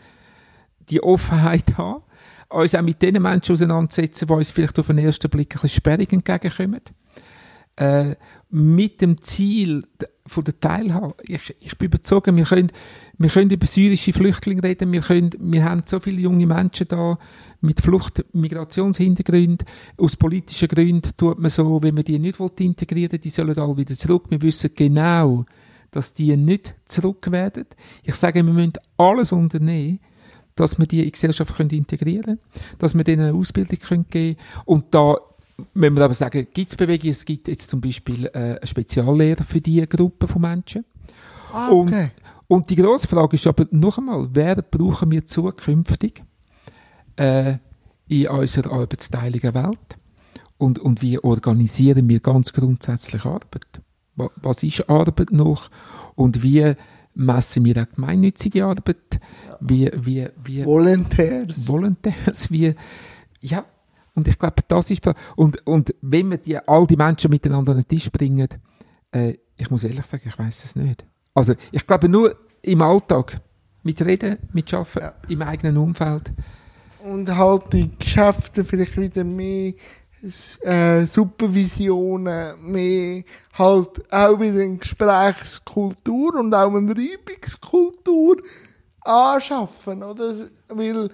die Offenheit haben, uns auch mit den Menschen auseinandersetzen, die uns vielleicht auf den ersten Blick ein bisschen sperrig entgegenkommen. Äh, mit dem Ziel von der Teilhabe. Ich, ich bin überzeugt, wir können, wir können über syrische Flüchtlinge reden, wir, können, wir haben so viele junge Menschen da mit Flucht, Migrationshintergrund. Aus politischen Gründen tut man so, wenn man die nicht will integrieren die sollen alle wieder zurück. Wir wissen genau, dass die nicht zurück werden. Ich sage, wir müssen alles unternehmen, dass wir die in die Gesellschaft können integrieren können, dass wir denen eine Ausbildung können geben können. Und da müssen wir aber sagen, gibt es Bewegungen, es gibt jetzt zum Beispiel äh, eine Speziallehrer für diese Gruppe von Menschen. Ah, Und, okay. und die grosse Frage ist aber noch einmal, wer brauchen wir zukünftig äh, in unserer arbeitsteiligen Welt? Und, und wie organisieren wir ganz grundsätzlich Arbeit? Wa- Was ist Arbeit noch? Und wie messen wir auch gemeinnützige Arbeit? Wie, wie, wie, Volontärs. Volontärs, wie, ja, und ich glaube, das ist, und, und wenn wir die, all die Menschen miteinander an den Tisch bringen, äh, ich muss ehrlich sagen, ich weiß es nicht. Also, ich glaube nur im Alltag, mit Reden, mit Arbeiten, Ja. im eigenen Umfeld. Und halt die Geschäfte vielleicht wieder mehr äh, Supervisionen, mehr halt auch wieder eine Gesprächskultur und auch eine Reibungskultur anschaffen, oder? Weil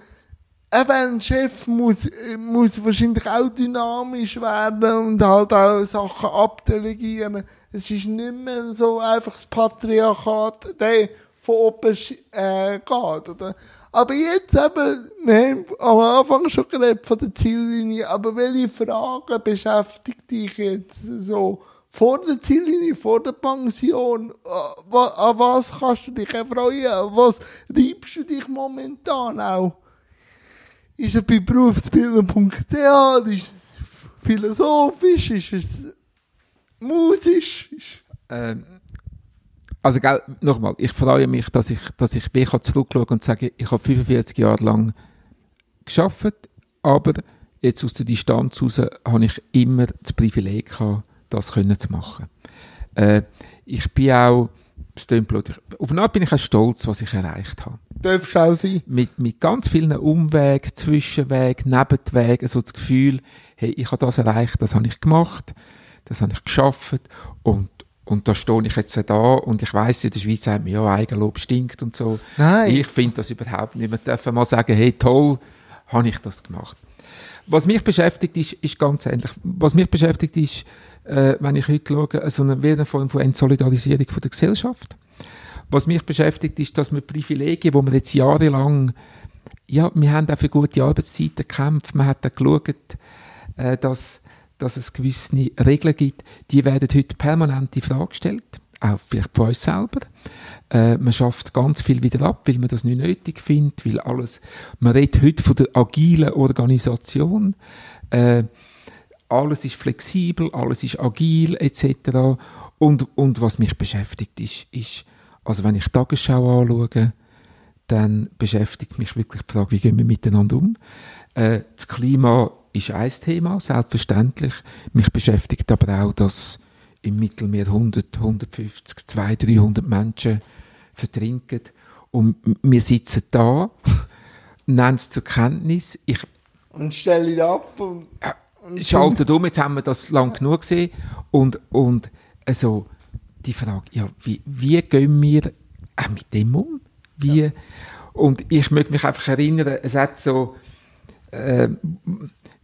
eben ein Chef muss, muss wahrscheinlich auch dynamisch werden und halt auch Sachen abdelegieren. Es ist nicht mehr so einfach das Patriarchat, der von oben äh, geht, oder? Aber jetzt eben, wir haben am Anfang schon geredet von der Ziellinie, aber welche Fragen beschäftigt dich jetzt so vor der Ziellinie, vor der Pension? Äh, An was kannst du dich erfreuen? Was reibst du dich momentan auch? Ist es bei berufsbildung.ch? Ist es philosophisch? Ist es musisch? Ähm, also, gell, nochmal, ich freue mich, dass ich, dass ich kann zurückschauen und sagen, ich habe 45 Jahre lang geschafft, aber jetzt aus der Distanz heraus habe ich immer das Privileg gehabt, das können zu machen. Äh, ich bin auch, es auf eine Art bin ich auch stolz, was ich erreicht habe. darfst auch sein. Mit, mit ganz vielen Umwegen, Zwischenwegen, Nebenwegen, so das Gefühl, hey, ich habe das erreicht, das habe ich gemacht, das habe ich geschafft und und da stehe ich jetzt da und ich weiss, in der Schweiz sagt man, ja, Eigenlob stinkt und so. Nein. Ich finde das überhaupt nicht. Wir dürfen mal sagen, hey, toll, habe ich das gemacht. Was mich beschäftigt ist, ist ganz ähnlich. Was mich beschäftigt ist, äh, wenn ich heute schaue, so eine, eine Form von Entsolidarisierung von der Gesellschaft. Was mich beschäftigt ist, dass wir Privilegien, wo wir jetzt jahrelang, ja, wir haben auch für gute Arbeitszeiten gekämpft, man hat auch geschaut, äh, dass, dass es gewisse Regeln gibt, die werden heute permanent in Frage gestellt, auch vielleicht von uns selber. Äh, man schafft ganz viel wieder ab, weil man das nicht nötig findet, weil alles, man redet heute von der agilen Organisation, äh, alles ist flexibel, alles ist agil etc. Und, und was mich beschäftigt ist, ist, also wenn ich die Tagesschau anschaue, dann beschäftigt mich wirklich die Frage, wie gehen wir miteinander um. Äh, das Klima ist ein Thema, selbstverständlich. Mich beschäftigt aber auch, dass im Mittelmeer 100, 150, 200, 300 Menschen vertrinken. Und wir sitzen da, nehmen es zur Kenntnis. Ich Und ihn ab und, und schaltet um, jetzt haben wir das lang genug gesehen. Und, und also die Frage, ja, wie, wie gehen wir auch mit dem um? Wie, Und ich möchte mich einfach erinnern, es hat so, äh,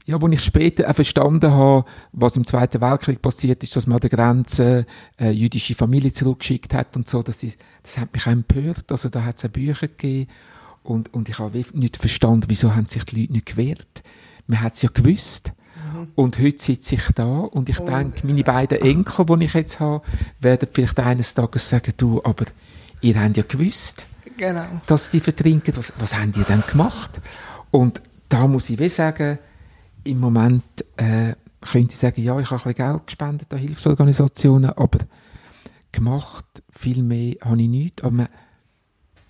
ja, wo ich später auch verstanden habe, was im Zweiten Weltkrieg passiert ist, dass man an der Grenze äh, jüdische Familie zurückgeschickt hat und so, das, ist, das hat mich auch empört. Also da hat es Bücher gegeben und, und ich habe nicht verstanden, wieso haben sich die Leute nicht gewehrt. Man hat es ja gewusst. Mhm. Und heute sitze ich da und ich und, denke, meine beiden Enkel, die ich jetzt habe, werden vielleicht eines Tages sagen, du, aber ihr habt ja gewusst, genau. dass die vertrinken. Was, was haben die denn gemacht? Und da muss ich wie sagen, im Moment äh, könnte ich sagen, ja, ich habe ein Geld gespendet an Hilfsorganisationen, aber gemacht, viel mehr habe ich nicht. Aber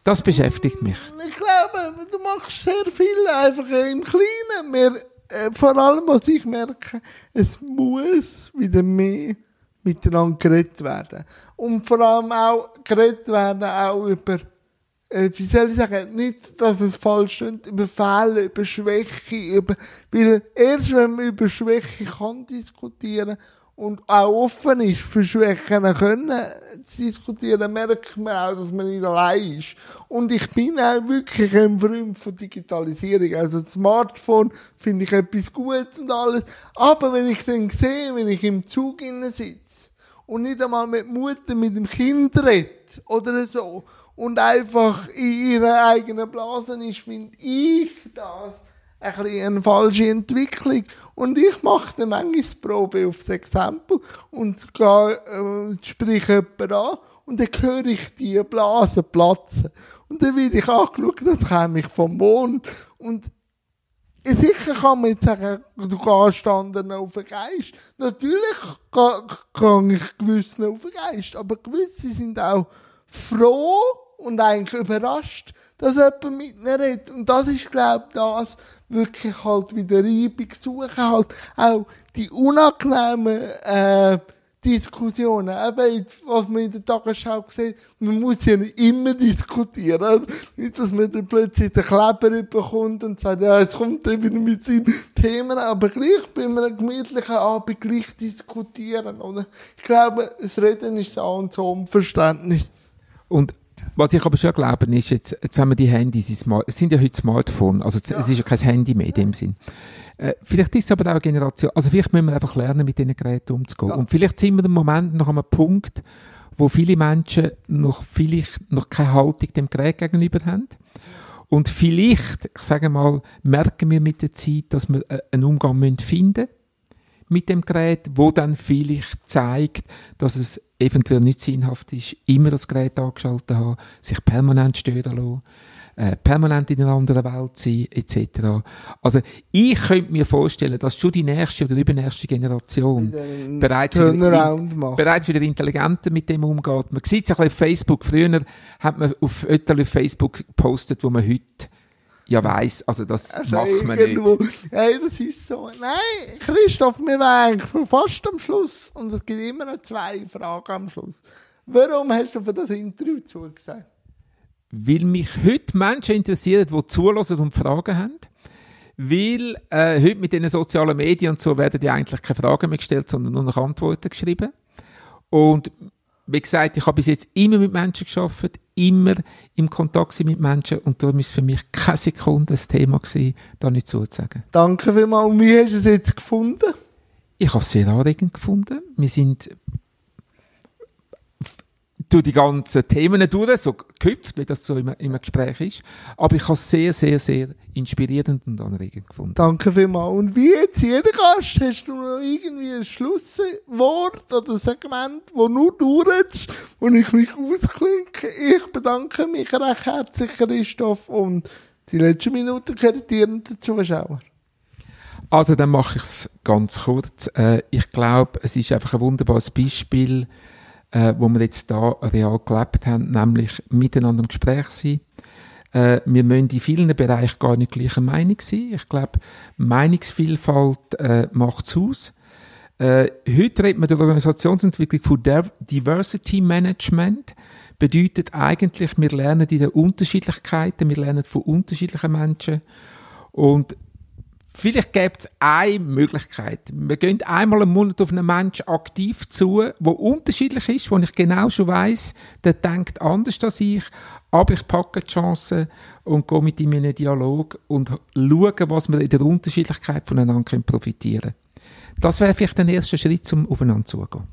das beschäftigt mich. Ich glaube, du machst sehr viel einfach im Kleinen. Wir, äh, vor allem, was ich merke, es muss wieder mehr miteinander geredet werden. Und vor allem auch geredet werden auch über äh, wie soll ich sagen, nicht, dass es falsch stimmt, über Fehler, über Schwäche, über, weil erst wenn man über Schwäche kann diskutieren und auch offen ist, für Schwächen können zu diskutieren, merkt man auch, dass man nicht allein ist. Und ich bin auch wirklich ein Freund von Digitalisierung. Also Smartphone finde ich etwas Gutes und alles. Aber wenn ich dann sehe, wenn ich im Zug sitze und nicht einmal mit Mutter, mit dem Kind rede oder so, und einfach in ihrer eigenen Blase ist, finde ich das ein eine falsche Entwicklung. Und ich mache dann manchmal Probe aufs Exempel und gehe, äh, spreche jemanden an und dann höre ich die Blase platzen. Und dann werde ich angeschaut, das käme ich vom Mond. Und sicher kann man jetzt sagen, du gehst anderen auf den Geist. Natürlich kann ich gewissen auf den Geist, aber gewisse sind auch froh, und eigentlich überrascht, dass jemand mit ihnen redet. Und das ist, glaube ich, das wirklich halt wieder Reibung suchen, halt auch die unangenehmen, äh, Diskussionen. Eben jetzt, was man in der Tagesschau sieht, man muss ja nicht immer diskutieren. Nicht, dass man dann plötzlich den Kleber bekommt und sagt, ja, jetzt kommt er wieder mit seinen Themen, aber gleich bei einem gemütlichen Abend gleich diskutieren, oder? Ich glaube, das Reden ist so und so um Verständnis. Und was ich aber schon glaube, ist, jetzt, jetzt wenn wir die Handys, es sind ja heute Smartphones, also ja. es ist ja kein Handy mehr in dem Sinn. Äh, vielleicht ist es aber auch eine Generation, also vielleicht müssen wir einfach lernen, mit diesen Geräten umzugehen. Ja. Und vielleicht sind wir im Moment noch an einem Punkt, wo viele Menschen noch vielleicht noch keine Haltung dem Gerät gegenüber haben. Und vielleicht, ich sage mal, merken wir mit der Zeit, dass wir äh, einen Umgang finden müssen mit dem Gerät, wo dann vielleicht zeigt, dass es eventuell nicht sinnhaft ist, immer das Gerät angeschaltet haben, sich permanent stören lassen, äh, permanent in einer anderen Welt sein, etc. Also ich könnte mir vorstellen, dass schon die nächste oder übernächste Generation bereits wieder, in, bereits wieder intelligenter mit dem umgeht. Man sieht es ja auf Facebook. Früher hat man auf, auf Facebook gepostet, wo man heute ja weiss, also das also macht man irgendwo, nicht. Ja, das ist so. Nein, Christoph, wir waren eigentlich fast am Schluss und es gibt immer noch zwei Fragen am Schluss. Warum hast du für das Interview zugesagt? Weil mich heute Menschen interessieren, die zulassen und Fragen haben. Weil äh, heute mit den sozialen Medien und so werden ja eigentlich keine Fragen mehr gestellt, sondern nur noch Antworten geschrieben. Und wie gesagt, ich habe bis jetzt immer mit Menschen geschafft, immer im Kontakt mit Menschen und darum ist für mich keine Sekunde das Thema gewesen, da nicht zuzusagen. Danke vielmals. Wie hast du es jetzt gefunden? Ich habe es sehr anregend gefunden. Wir sind durch die ganzen Themen durch, so gehüpft, wie das so im, im Gespräch ist. Aber ich habe es sehr, sehr, sehr inspirierend und anregend gefunden. Danke vielmals. Und wie jetzt jeder Gast, hast du noch irgendwie ein Schlusswort oder ein Segment, wo nur du redest, wo ich mich ausklinke? Ich bedanke mich recht herzlich, Christoph, und die letzten Minuten kreditieren den Zuschauer. Also, dann mache ich es ganz kurz. Äh, ich glaube, es ist einfach ein wunderbares Beispiel, äh, wo wir jetzt da real gelebt haben, nämlich miteinander im Gespräch sein. Äh, wir müssen in vielen Bereichen gar nicht gleicher Meinung sein. Ich glaube, Meinungsvielfalt äh, macht es aus. Äh, heute redet man der Organisationsentwicklung von Diversity Management. Bedeutet eigentlich, wir lernen in den Unterschiedlichkeiten, wir lernen von unterschiedlichen Menschen. Und Vielleicht gäbe es eine Möglichkeit. Wir gehen einmal im Monat auf einen Menschen aktiv zu, der unterschiedlich ist, wo ich genau schon weiß, der denkt anders als ich, aber ich packe die Chance und gehe mit ihm in einen Dialog und schaue, was wir in der Unterschiedlichkeit voneinander profitieren können. Das wäre vielleicht der erste Schritt, um aufeinander zuzugehen.